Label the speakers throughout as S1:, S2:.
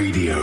S1: Radio.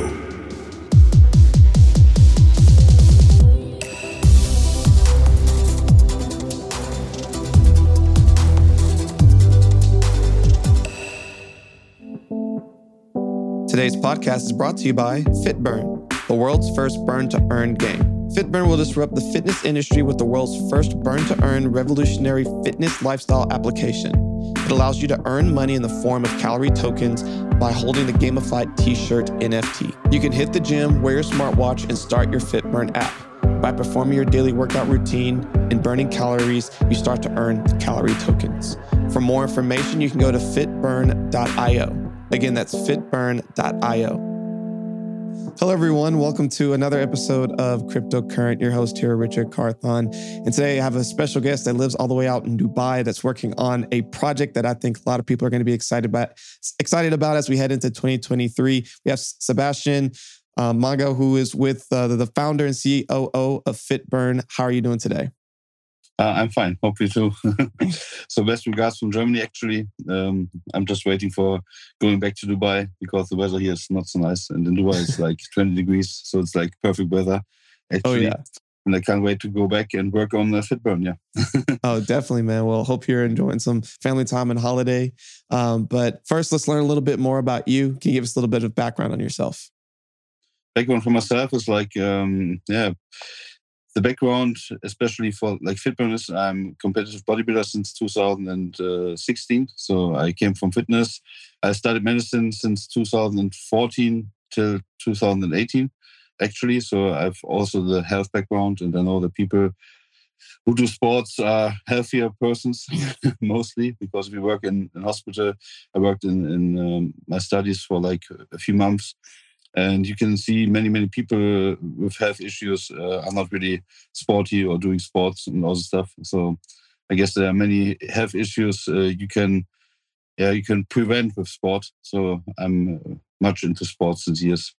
S2: Today's podcast is brought to you by FitBurn, the world's first burn to earn game. FitBurn will disrupt the fitness industry with the world's first burn to earn revolutionary fitness lifestyle application. It allows you to earn money in the form of calorie tokens by holding the gamified t shirt NFT. You can hit the gym, wear your smartwatch, and start your FitBurn app. By performing your daily workout routine and burning calories, you start to earn calorie tokens. For more information, you can go to fitburn.io. Again, that's fitburn.io. Hello, everyone. Welcome to another episode of Cryptocurrent. Your host here, Richard Carthon. And today I have a special guest that lives all the way out in Dubai that's working on a project that I think a lot of people are going to be excited about, excited about as we head into 2023. We have Sebastian uh, who is with uh, the founder and COO of FitBurn. How are you doing today?
S3: Uh, I'm fine. Hope you too. so best regards from Germany. Actually, um, I'm just waiting for going back to Dubai because the weather here is not so nice, and in Dubai it's like 20 degrees, so it's like perfect weather.
S2: Oh,
S3: Actually,
S2: oh yeah.
S3: And I can't wait to go back and work on the FitBurn. Yeah.
S2: oh, definitely, man. Well, hope you're enjoying some family time and holiday. Um, but first, let's learn a little bit more about you. Can you give us a little bit of background on yourself?
S3: Background for myself is like, um, yeah the background, especially for like fitness, I'm competitive bodybuilder since 2016. So I came from fitness. I studied medicine since 2014 till 2018, actually. So I've also the health background, and I know the people who do sports are healthier persons mostly because we work in, in hospital. I worked in, in um, my studies for like a few months and you can see many many people with health issues uh, are not really sporty or doing sports and all the stuff. So i guess there are many health issues uh, you can yeah you can prevent with sport. So i'm uh, much into sports since years.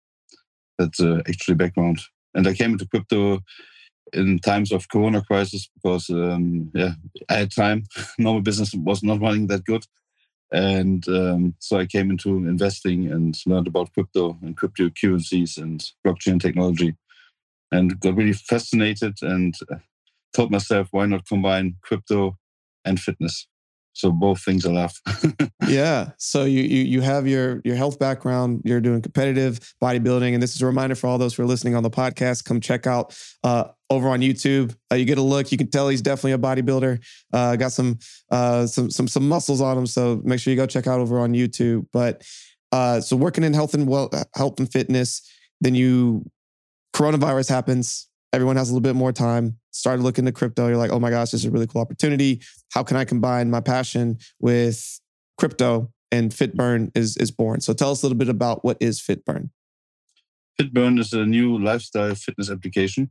S3: That's uh, actually background. And i came into crypto in times of corona crisis because um, yeah i had time. Normal business was not running that good and um, so I came into investing and learned about crypto and cryptocurrencies and blockchain technology and got really fascinated and uh, told myself, why not combine crypto and fitness? So both things are left
S2: yeah. So you, you you have your your health background. You're doing competitive bodybuilding, and this is a reminder for all those who are listening on the podcast. Come check out uh, over on YouTube. Uh, you get a look. You can tell he's definitely a bodybuilder. Uh, got some uh, some some some muscles on him. So make sure you go check out over on YouTube. But uh, so working in health and well, health and fitness. Then you coronavirus happens everyone has a little bit more time started looking to crypto you're like oh my gosh this is a really cool opportunity. How can i combine my passion with crypto and fitburn is is born? So tell us a little bit about what is fitburn.
S3: Fitburn is a new lifestyle fitness application.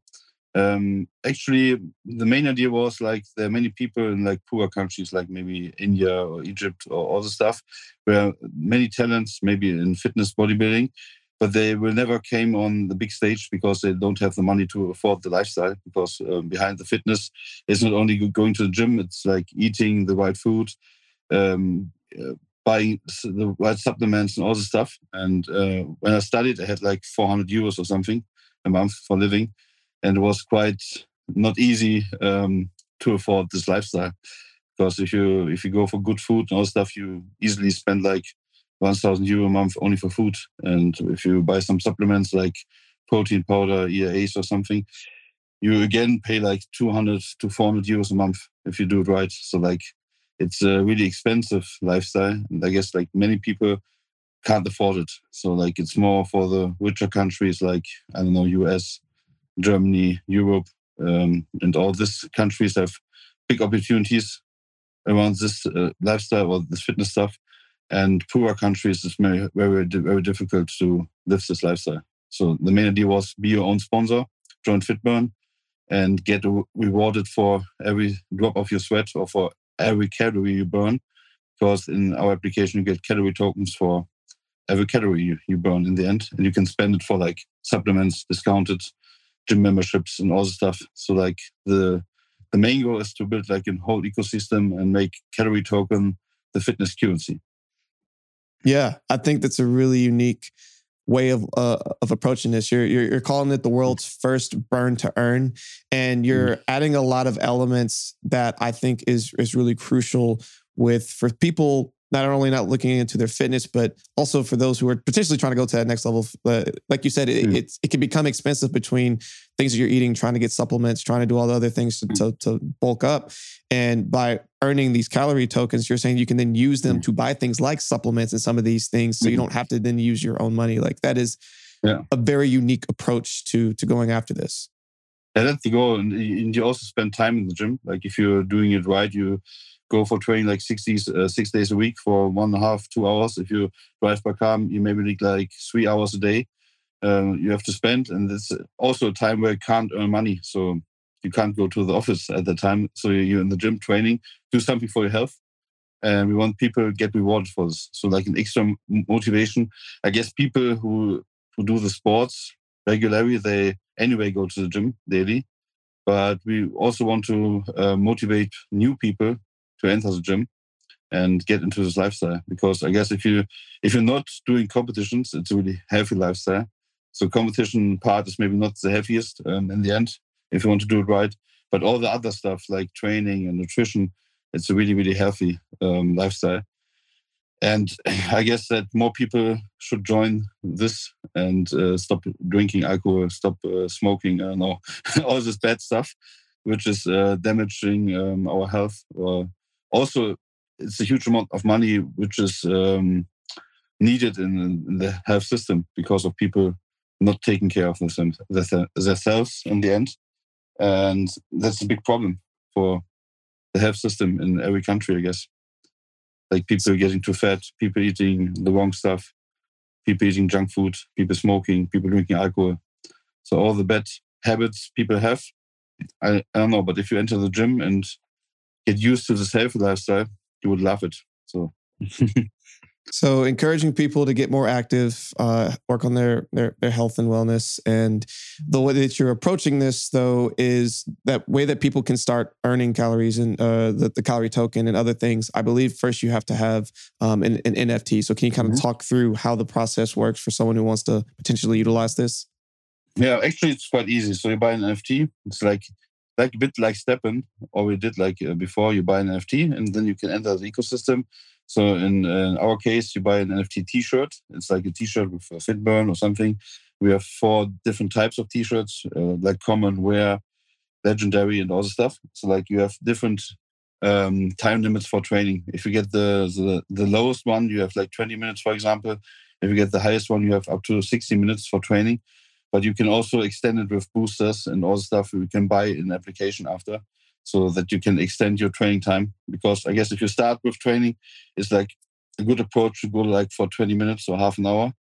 S3: Um, actually the main idea was like there are many people in like poor countries like maybe india or egypt or all the stuff where many talents maybe in fitness bodybuilding but they will never came on the big stage because they don't have the money to afford the lifestyle because um, behind the fitness is not only going to the gym it's like eating the right food um, uh, buying the right supplements and all the stuff. And uh, when i studied i had like 400 euros or something a month for living and it was quite not easy um, to afford this lifestyle. Because if you if you go for good food and all stuff you easily spend like 1000 euro a month only for food. And if you buy some supplements like protein powder, EAAs or something, you again pay like 200 to 400 euros a month if you do it right. So like it's a really expensive lifestyle. And I guess like many people can't afford it. So like it's more for the richer countries like, I don't know, US, Germany, Europe, um, and all these countries have big opportunities around this uh, lifestyle or this fitness stuff and poorer countries it's very, very, very difficult to live this lifestyle. So the main idea was be your own sponsor, join FitBurn, and get rewarded for every drop of your sweat or for every calorie you burn. Because in our application, you get calorie tokens for every calorie you, you burn in the end, and you can spend it for like supplements, discounted gym memberships, and all the stuff. So like the the main goal is to build like a whole ecosystem and make calorie token the fitness currency.
S2: Yeah, I think that's a really unique way of uh, of approaching this. You're, you're, you're calling it the world's first burn to earn, and you're mm-hmm. adding a lot of elements that I think is is really crucial with for people not only not looking into their fitness, but also for those who are potentially trying to go to that next level. Uh, like you said, it, mm. it can become expensive between things that you're eating, trying to get supplements, trying to do all the other things to, mm. to, to, bulk up. And by earning these calorie tokens, you're saying you can then use them mm. to buy things like supplements and some of these things. So you mm-hmm. don't have to then use your own money. Like that is yeah. a very unique approach to to going after this.
S3: Yeah, that's the goal. And you also spend time in the gym. Like if you're doing it right, you go for training like six days, uh, six days a week for one and a half, two hours. If you drive by car, you maybe need like three hours a day. Uh, you have to spend, and it's also a time where you can't earn money, so you can't go to the office at the time. So you're in the gym training, do something for your health, and we want people to get rewarded for this. So like an extra motivation. I guess people who who do the sports regularly, they anyway go to the gym daily. But we also want to uh, motivate new people to enter the gym and get into this lifestyle because I guess if you if you're not doing competitions, it's a really healthy lifestyle. So competition part is maybe not the heaviest um, in the end if you want to do it right, but all the other stuff like training and nutrition, it's a really really healthy um, lifestyle. And I guess that more people should join this and uh, stop drinking alcohol, stop uh, smoking, I know, all this bad stuff, which is uh, damaging um, our health or also it's a huge amount of money which is um, needed in, in, the health system because of people not taking care of themselves, themselves in the end. And that's a big problem for the health system in every country, I guess. Like people getting too fat, people eating the wrong stuff, people eating junk food, people smoking, people drinking alcohol. So all the bad habits people have, I, I don't know, but if you enter the gym and get used to this healthy lifestyle, you would love it. So.
S2: so encouraging people to get more active, uh, work on their, their their health and wellness, and the way that you're approaching this, though, is that way that people can start earning calories and uh, the, the calorie token and other things. I believe first you have to have um, an, an NFT. So can you kind of mm-hmm. talk through how the process works for someone who wants to potentially utilize this?
S3: Yeah, actually, it's quite easy. So you buy an NFT. It's like like a bit like STEPN, or we did like uh, before you buy an NFT and then you can enter the ecosystem. So in, in our case, you buy an NFT T-shirt. It's like a T-shirt with a Fitburn or something. We have four different types of T-shirts, uh, like common, wear, legendary, and all the stuff. So like you have different um, time limits for training. If you get the, the the lowest one, you have like 20 minutes, for example. If you get the highest one, you have up to 60 minutes for training but you can also extend it with boosters and all the stuff you can buy in application after so that you can extend your training time. Because i guess if you start with training it's like a good approach to go like for 20 minutes or half an hour.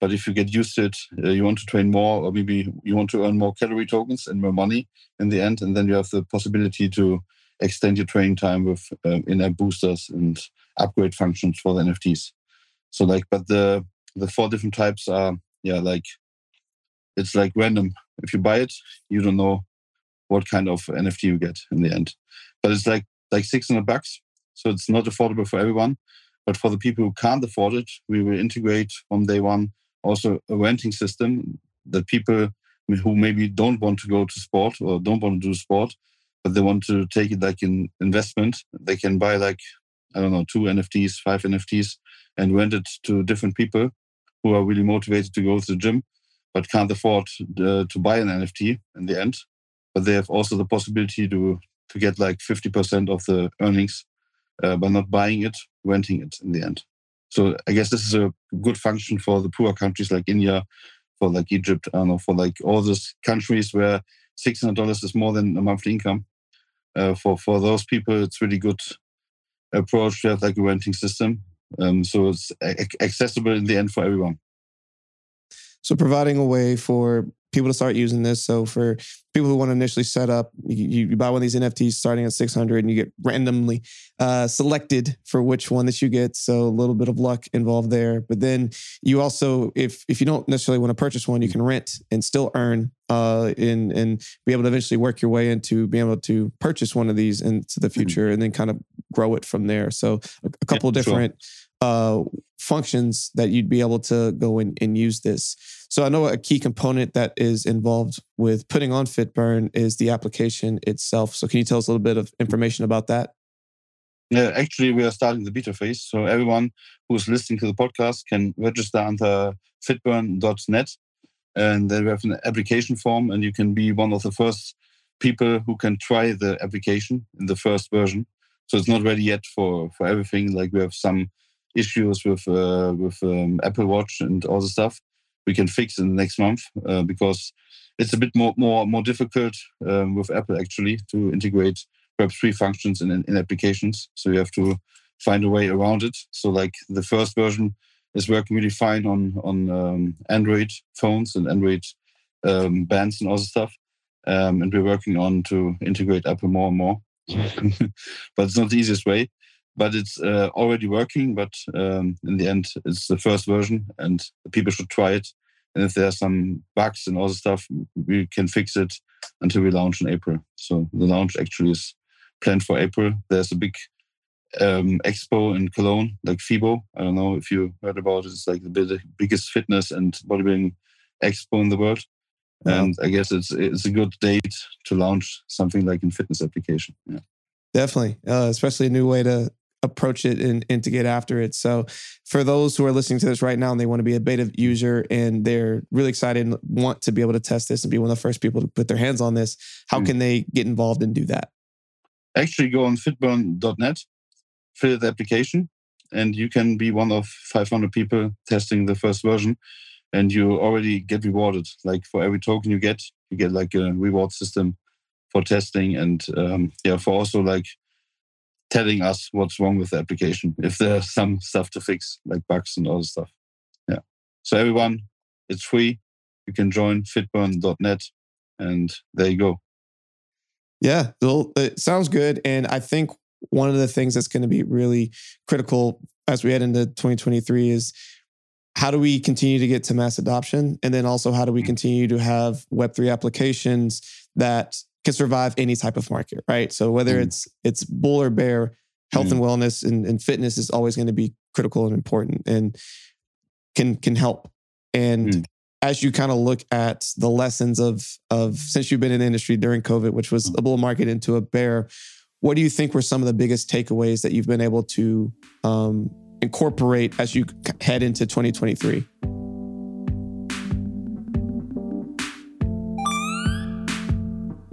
S3: But if you get used to it uh, you want to train more or maybe you want to earn more calorie tokens and more money in the end and then you have the possibility to extend your training time with um, in-app boosters and upgrade functions for the nfts so like but the the four different types are yeah like it's like random. If you buy it, you don't know what kind of NFT you get in the end. But it's like like 600 bucks. So it's not affordable for everyone. But for the people who can't afford it, we will integrate from day one also a renting system that people who maybe don't want to go to sport or don't want to do sport, but they want to take it like an investment, they can buy like, I don't know, two NFTs, five NFTs, and rent it to different people who are really motivated to go to the gym but can't afford uh, to buy an NFT in the end. But they have also the possibility to to get like 50% of the earnings uh, by not buying it, renting it in the end. So I guess this is a good function for the poor countries like India, for like Egypt, know, for like all those countries where $600 is more than a monthly income. Uh, for for those people, it's really good approach to have like a renting system. Um, so it's accessible in the end for everyone.
S2: So providing a way for people to start using this. So for people who want to initially set up, you, you buy one of these NFTs starting at 600 and you get randomly uh, selected for which one that you get. So a little bit of luck involved there. But then you also, if if you don't necessarily want to purchase one, you can rent and still earn uh, and and be able to eventually work your way into being able to purchase one of these into the mm-hmm. future mm-hmm. and then kind of grow it from there. So a, a couple yeah, different. Sure uh, functions that you'd be able to go in and use this. So I know a key component that is involved with putting on FitBurn is the application itself. So can you tell us a little bit of information about that?
S3: Yeah, actually, we are starting the beta phase. So everyone who's listening to the podcast can register under fitburn.net. And then we have an application form, and you can be one of the first people who can try the application in the first version. So it's not ready yet for, for everything. Like we have some issues with uh, with um, Apple Watch and all the stuff we can fix in the next month uh, because it's a bit more more more difficult um, with Apple actually to integrate Web3 functions in, in applications. So you have to find a way around it. So like the first version is working really fine on on um, Android phones and Android um, bands and all the stuff. Um, and we're working on to integrate Apple more and more. but it's not the easiest way but it's uh, already working. But um, in the end, it's the first version, and people should try it. And if there are some bugs and all the stuff, we can fix it until we launch in April. So the launch actually is planned for April. There's a big um, expo in Cologne, like FIBO. I don't know if you heard about it. It's like the biggest fitness and bodybuilding expo in the world. Wow. And I guess it's it's a good date to launch something like in fitness application. Yeah.
S2: Definitely, uh, especially a new way to approach it and, and to get after it. So for those who are listening to this right now and they want to be a beta user and they're really excited and want to be able to test this and be one of the first people to put their hands on this, how mm. can they get involved and do that?
S3: Actually go on fitburn.net, fill the application, and you can be one of 500 people testing the first version and you already get rewarded. Like for every token you get, you get like a reward system for testing and um, yeah, for also like telling us what's wrong with the application if there's some stuff to fix like bugs and other stuff. Yeah. So everyone it's free. You can join fitburn.net and there you go.
S2: Yeah it sounds good. And i think one of the things that's going to be really critical as we head into 2023 is how do we continue to get to mass adoption? And then also how do we mm. continue to have web3 applications that can survive any type of market, right? So whether mm. it's it's bull or bear, health mm. and wellness and, and fitness is always going to be critical and important and can can help. And mm. as you kind of look at the lessons of of since you've been in the industry during COVID, which was a bull market into a bear, what do you think were some of the biggest takeaways that you've been able to um, incorporate as you head into 2023?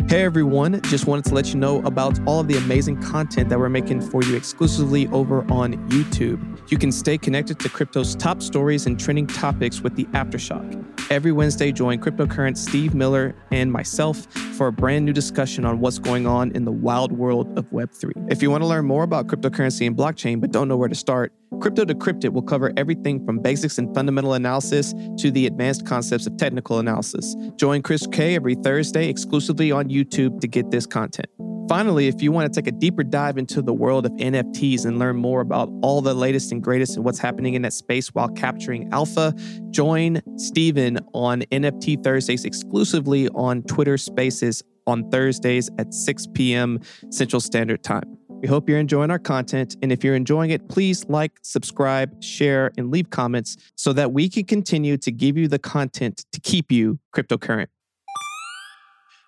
S2: Hey everyone, just wanted to let you know about all of the amazing content that we're making for you exclusively over on YouTube. You can stay connected to crypto's top stories and trending topics with the Aftershock. Every Wednesday, join cryptocurrent Steve Miller and myself for a brand new discussion on what's going on in the wild world of Web3. If you want to learn more about cryptocurrency and blockchain but don't know where to start, Crypto Decrypted will cover everything from basics and fundamental analysis to the advanced concepts of technical analysis. Join Chris K every Thursday exclusively on YouTube to get this content. Finally, if you want to take a deeper dive into the world of NFTs and learn more about all the latest and greatest and what's happening in that space while capturing alpha, join Steven on NFT Thursdays exclusively on Twitter Spaces on Thursdays at 6 p.m. Central Standard Time. We hope you're enjoying our content. And if you're enjoying it, please like, subscribe, share, and leave comments so that we can continue to give you the content to keep you cryptocurrent.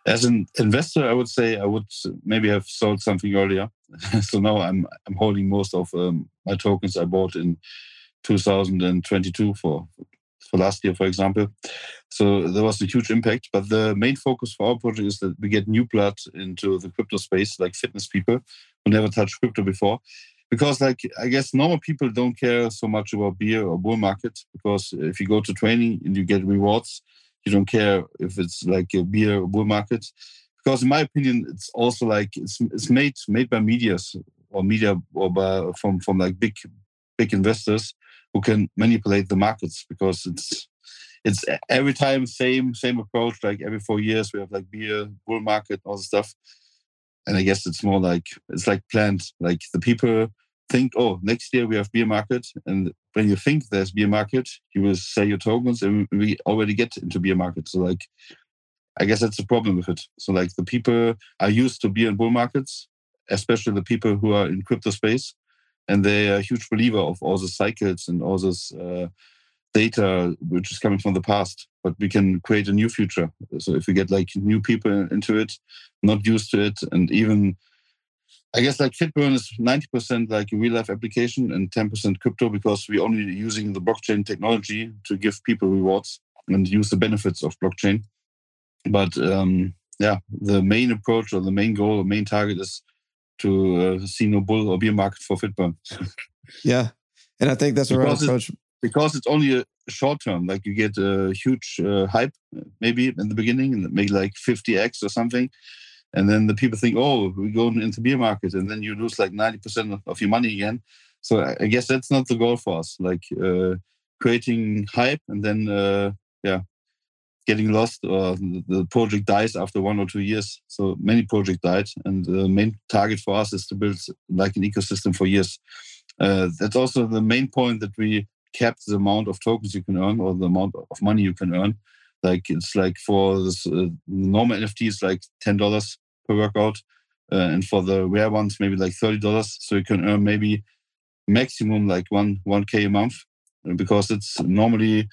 S3: As an investor, I would say I would maybe have sold something earlier. so now I'm I'm holding most of um, my tokens I bought in 2022 for for last year, for example. So there was a huge impact. But the main focus for our project is that we get new blood into the crypto space, like fitness people who never touched crypto before. Because, like, I guess normal people don't care so much about beer or bull market. Because if you go to training and you get rewards, you don't care if it's like a beer or bull market because in my opinion it's also like it's, it's made made by medias or media or by from from like big big investors who can manipulate the markets because it's it's every time same same approach like every four years we have like beer bull market all the stuff and i guess it's more like it's like planned like the people think, oh, next year we have beer market. And when you think there's beer market, you will sell your tokens and we already get into beer market. So like, I guess that's the problem with it. So like the people are used to beer and bull markets, especially the people who are in crypto space. And they are a huge believer of all the cycles and all this uh, data which is coming from the past. But we can create a new future. So if we get like new people into it, not used to it, and even I guess like Fitburn is 90% like a real life application and 10% crypto because we're only using the blockchain technology to give people rewards and use the benefits of blockchain. But um, yeah, the main approach or the main goal or main target is to uh, see no bull or bear market for Fitburn.
S2: yeah. And I think that's the right approach.
S3: because it's only a short term, like you get a huge uh, hype maybe in the beginning, maybe like 50x or something and then the people think, oh, we go into beer market, and then you lose like ninety percent of your money again. So I guess that's not the goal for us. Like uh, creating hype and then uh, yeah, getting lost or the project dies after one or two years. So many projects died, and the main target for us is to build like an ecosystem for years. Uh, that's also the main point that we kept the amount of tokens you can earn or the amount of money you can earn like it's like for this uh, normal NFTs like ten dollars per workout, uh, and for the rare ones maybe like thirty dollars. So you can earn maybe maximum like one one k a month, because it's normally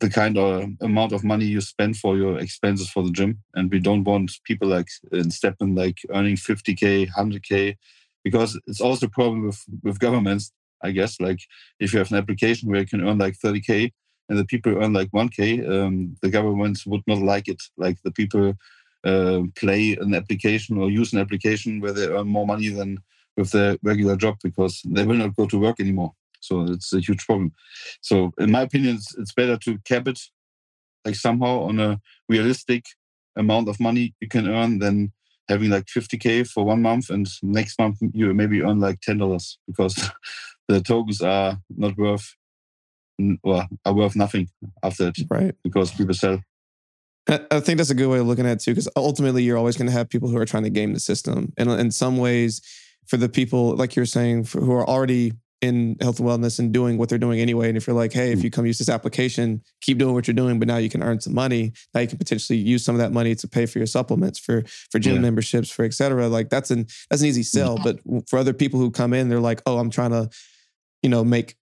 S3: the kind of amount of money you spend for your expenses for the gym, and we don't want people like in STEPN like earning fifty k, hundred k, because it's also a problem with with governments. I guess like if you have an application where you can earn like 30k, and the people earn like 1k, um, the governments would not like it. Like the people uh, play an application or use an application where they earn more money than with their regular job because they will not go to work anymore. So it's a huge problem. So in my opinion, it's, it's better to cap it like somehow on a realistic amount of money you can earn than having like 50k for one month and next month you maybe earn like $10 because the tokens are not worth well, are worth nothing after it,
S2: right?
S3: Because people sell.
S2: I think that's a good way of looking at it too, because ultimately you're always going to have people who are trying to game the system, and in some ways, for the people like you're saying, who are already in health and wellness and doing what they're doing anyway. And if you're like, hey, if mm. you come use this application, keep doing what you're doing, but now you can earn some money. Now you can potentially use some of that money to pay for your supplements, for for gym yeah. memberships, for et cetera. Like that's an that's an easy sell. But for other people who come in, they're like, oh, I'm trying to, you know, make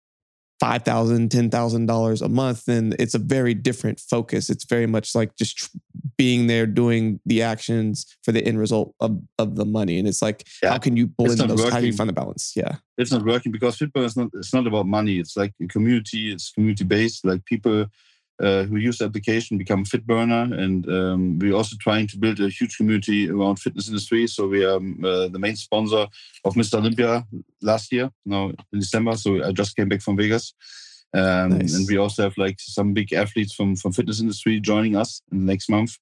S2: $5,000, $10,000 a month, then it's a very different focus. It's very much like just tr- being there doing the actions for the end result of, of the money. And it's like, yeah. how can you blend those? Working. How do you find the balance? Yeah.
S3: It's not working because Fitburn is not, it's not about money. It's like a community, it's community based. Like people uh, who use the application become fit burner. And um, we're also trying to build a huge community around fitness industry. So we are um, uh, the main sponsor of mr olympia last year now in december. So i just came back from vegas. Um, nice. and we also have like some big athletes from from fitness industry joining us in the next month.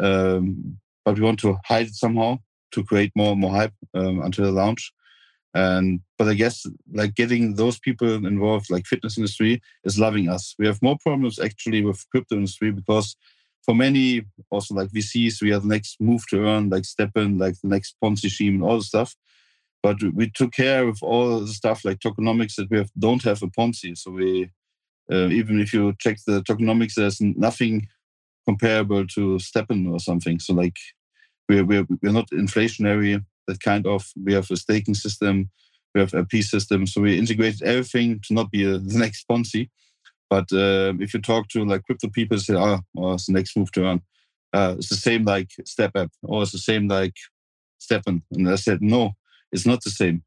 S3: Um, but we want to hide it somehow to create more more hype um, until the launch and but I guess like getting those people involved, like fitness industry, is loving us. We have more problems actually with crypto industry because for many also like VCs, we are the next move to earn, like STEPN, like the next Ponzi scheme and all the stuff. But we took care of all the stuff like tokenomics that we have, don't have a Ponzi. So we uh, even if you check the tokenomics, there's nothing comparable to STEPN or something. So like we're we're, we're not inflationary that kind of we have a staking system, we have a P system, so we integrated everything to not be a, the next Ponzi. But uh, if you talk to like crypto people, say, "Oh, well, it's the next move to earn." Uh, it's the same like Step App, or it's the same like STEPN. And I said, no, it's not the same.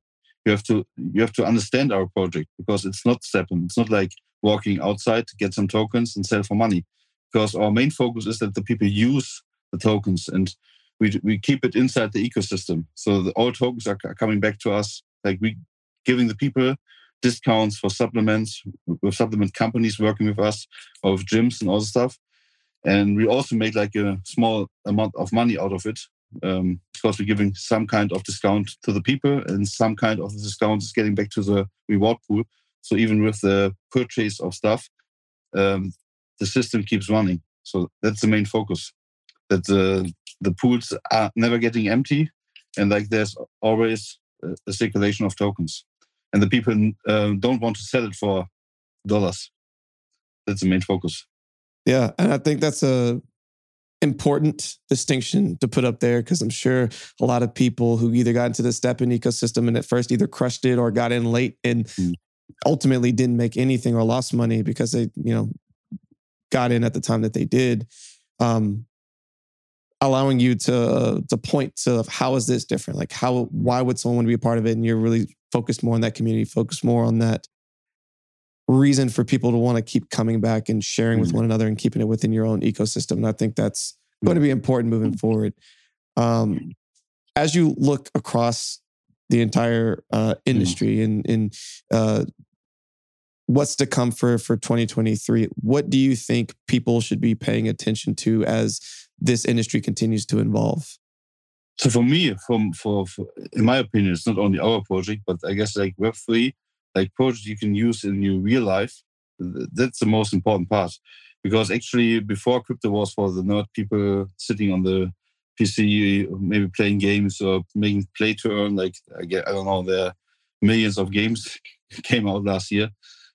S3: You have to you have to understand our project because it's not STEPN. It's not like walking outside to get some tokens and sell for money. Because our main focus is that the people use the tokens and we we keep it inside the ecosystem. So the, all tokens are, coming back to us. Like we giving the people discounts for supplements with supplement companies working with us, or with gyms and all the stuff. And we also make like a small amount of money out of it um, because we're giving some kind of discount to the people, and some kind of the discount is getting back to the reward pool. So even with the purchase of stuff, um, the system keeps running. So that's the main focus. That the the pools are never getting empty, and like there's always a circulation of tokens, and the people uh, don't want to sell it for dollars. That's the main focus.
S2: Yeah, and I think that's a important distinction to put up there because I'm sure a lot of people who either got into the STEPN ecosystem and at first either crushed it or got in late and mm. ultimately didn't make anything or lost money because they, you know, got in at the time that they did. Um, allowing you to to point to how is this different? Like how why would someone want to be a part of it? And you're really focused more on that community, focused more on that reason for people to want to keep coming back and sharing mm-hmm. with one another and keeping it within your own ecosystem. And I think that's going to be important moving forward. Um, as you look across the entire uh, mm. industry mm-hmm. and, and uh, what's to come for for 2023, what do you think people should be paying attention to as this industry continues to evolve?
S3: So for me, from for, for in my opinion, it's not only our project, but I guess like Web three like projects you can use in your real life. That's the most important part. Because actually, before crypto was for the nerd people sitting on the PC, maybe playing games or making play to earn, like I, get, I don't know, there are millions of games came out last year.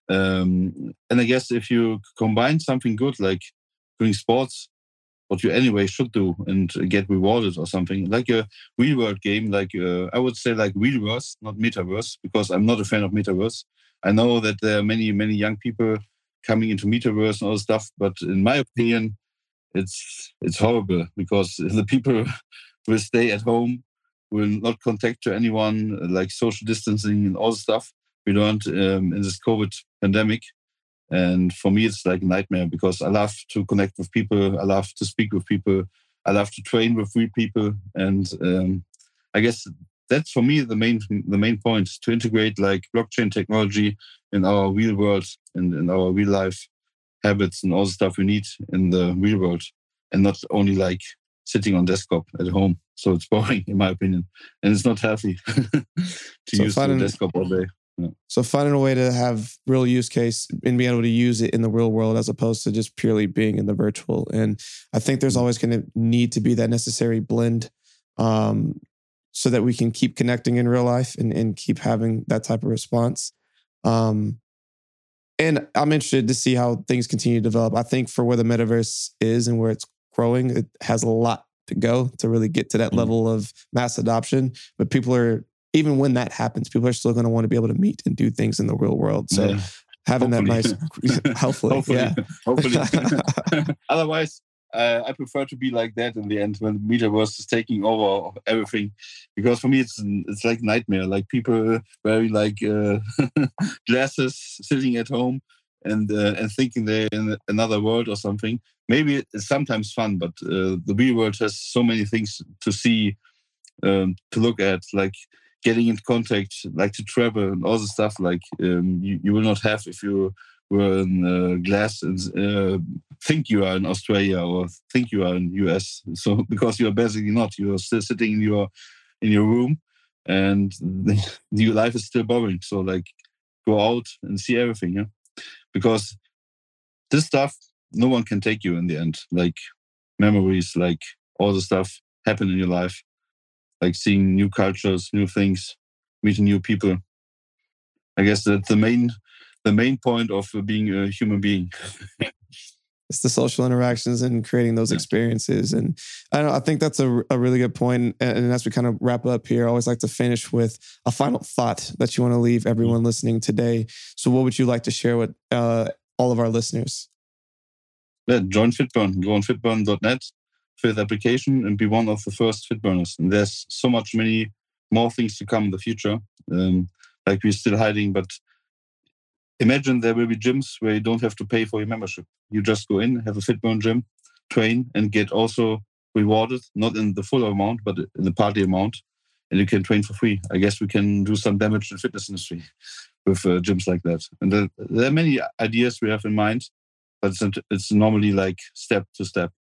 S3: Um, and I guess if you combine something good like doing sports what you anyway should do and get rewarded or something. Like a real world game like uh, i would say like realverse not metaverse because i'm not a fan of metaverse. I know that there are many many young people coming into metaverse and all stuff but in my opinion it's it's horrible because the people will stay at home will not contact to anyone like social distancing and all the stuff we learned um, in this covid pandemic and for me, it's like a nightmare because I love to connect with people. I love to speak with people. I love to train with real people. And um, I guess that's for me the main the main point to integrate like blockchain technology in our real world and in our real life habits and all the stuff we need in the real world and not only like sitting on desktop at home. So it's boring in my opinion. And it's not healthy to so use the desktop all day.
S2: So finding a way to have real use case and being able to use it in the real world as opposed to just purely being in the virtual. And I think there's mm. always going to need to be that necessary blend um, so that we can keep connecting in real life and, and keep having that type of response. Um, and I'm interested to see how things continue to develop. I think for where the metaverse is and where it's growing, it has a lot to go to really get to that mm-hmm. level of mass adoption. But people are even when that happens, people are still going to want to be able to meet and do things in the real world. So yeah. having hopefully. that nice, hopefully, hopefully, yeah.
S3: hopefully. Otherwise, uh, I prefer to be like that in the end when the metaverse is taking over everything, because for me it's it's like nightmare. Like people wearing like uh, glasses, sitting at home and uh, and thinking they're in another world or something. Maybe it's sometimes fun, but uh, the real world has so many things to see, um, to look at, like getting in contact, like to travel and all the stuff, like um, you, you will not have if you were in uh, glass and uh, think you are in Australia or think you are in US. So because you are basically not, you are still sitting in your in your room, and your life is still boring. So like, go out and see everything, yeah. Because this stuff, no one can take you in the end. Like memories, like all the stuff happen in your life like seeing new cultures, new things, meeting new people. I guess that's the main the main point of being a human being.
S2: it's the social interactions and creating those yeah. experiences. And I know I think that's a, a really good point. And, as we kind of wrap up here, I always like to finish with a final thought that you want to leave mm-hmm. everyone listening today. So, what would you like to share with uh, all of our listeners?
S3: Yeah, join Fitburn. Go on fitburn.net fifth application and be one of the first fit burners. And there's so much many more things to come in the future. Um, like we're still hiding, but imagine there will be gyms where you don't have to pay for your membership. You just go in, have a FitBurn gym, train, and get also rewarded, not in the full amount, but in the party amount. And you can train for free. I guess we can do some damage in the fitness industry with uh, gyms like that. And there, there, are many ideas we have in mind, but it's, it's normally like step to step.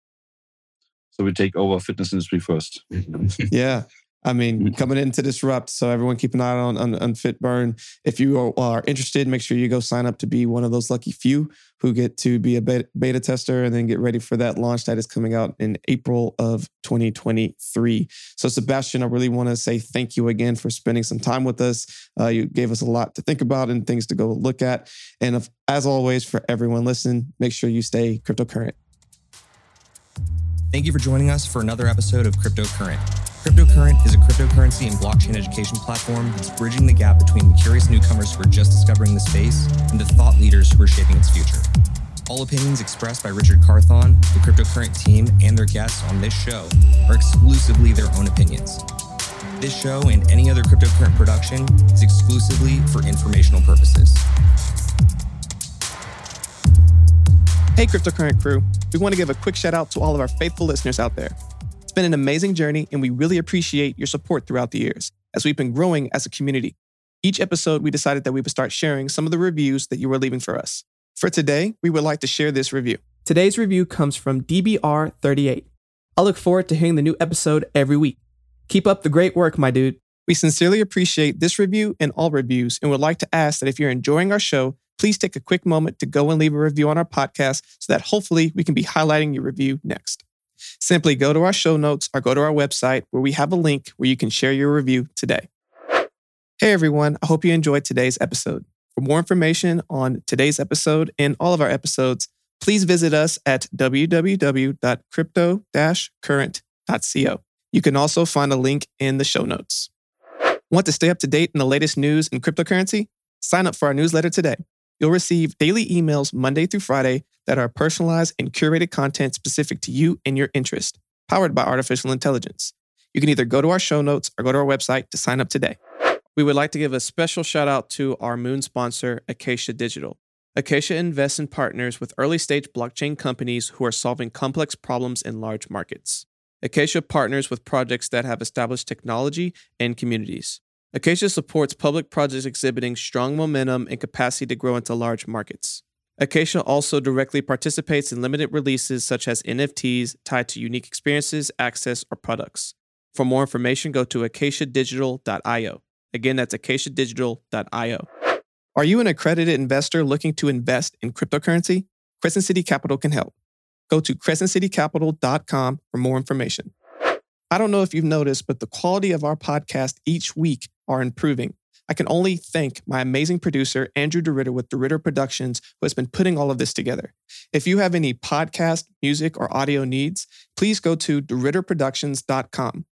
S3: So we take over fitness industry first.
S2: yeah. I mean, mm-hmm. coming in to disrupt. So everyone keep an eye on, on, on FitBurn. If you are, are, interested, make sure you go sign up to be one of those lucky few who get to be a beta, beta, tester and then get ready for that launch that is coming out in April of 2023. So Sebastian, I really want to say thank you again for spending some time with us. Uh, you gave us a lot to think about and things to go look at. And if, as always, for everyone listening, make sure you stay cryptocurrent.
S1: Thank you for joining us for another episode of Cryptocurrent. Cryptocurrent is a cryptocurrency and blockchain education platform that's bridging the gap between the curious newcomers who are just discovering the space and the thought leaders who are shaping its future. All opinions expressed by Richard Carthon, the Cryptocurrent team, and their guests on this show are exclusively their own opinions. This show and any other Cryptocurrent production is exclusively for informational purposes.
S2: Hey, Cryptocurrent crew. We want to give a quick shout out to all of our faithful listeners out there. It's been an amazing journey, and we really appreciate your support throughout the years as we've been growing as a community. Each episode, we decided that we would start sharing some of the reviews that you were leaving for us. For today, we would like to share this review. Today's review comes from DBR38. I look forward to hearing the new episode every week. Keep up the great work, my dude. We sincerely appreciate this review and all reviews, and would like to ask that if you're enjoying our show, please take a quick moment to go and leave a review on our podcast so that hopefully we can be highlighting your review next. Simply go to our show notes or go to our website where we have a link where you can share your review today. Hey everyone, I hope you enjoyed today's episode. For more information on today's episode and all of our episodes, please visit us at www.crypto-current.co. You can also find a link in the show notes. Want to stay up to date in the latest news in cryptocurrency? Sign up for our newsletter today. You'll receive daily emails Monday through Friday that are personalized and curated content specific to you and your interest, powered by artificial intelligence. You can either go to our show notes or go to our website to sign up today. We would like to give a special shout out to our moon sponsor, Acacia Digital. Acacia invests in partners with early stage blockchain companies who are solving complex problems in large markets. Acacia partners with projects that have established technology and communities. Acacia supports public projects exhibiting strong momentum and capacity to grow into large markets. Acacia also directly participates in limited releases such as NFTs tied to unique experiences, access, or products. For more information, go to acaciadigital.io. Again, that's acaciadigital.io. Are you an accredited investor looking to invest in cryptocurrency? Crescent City Capital can help. Go to crescentcitycapital.com for more information. I don't know if you've noticed, but the quality of our podcast each week are improving. I can only thank my amazing producer, Andrew DeRitter with DeRitter Productions, who has been putting all of this together. If you have any podcast, music, or audio needs, please go to DeRitterProductions.com.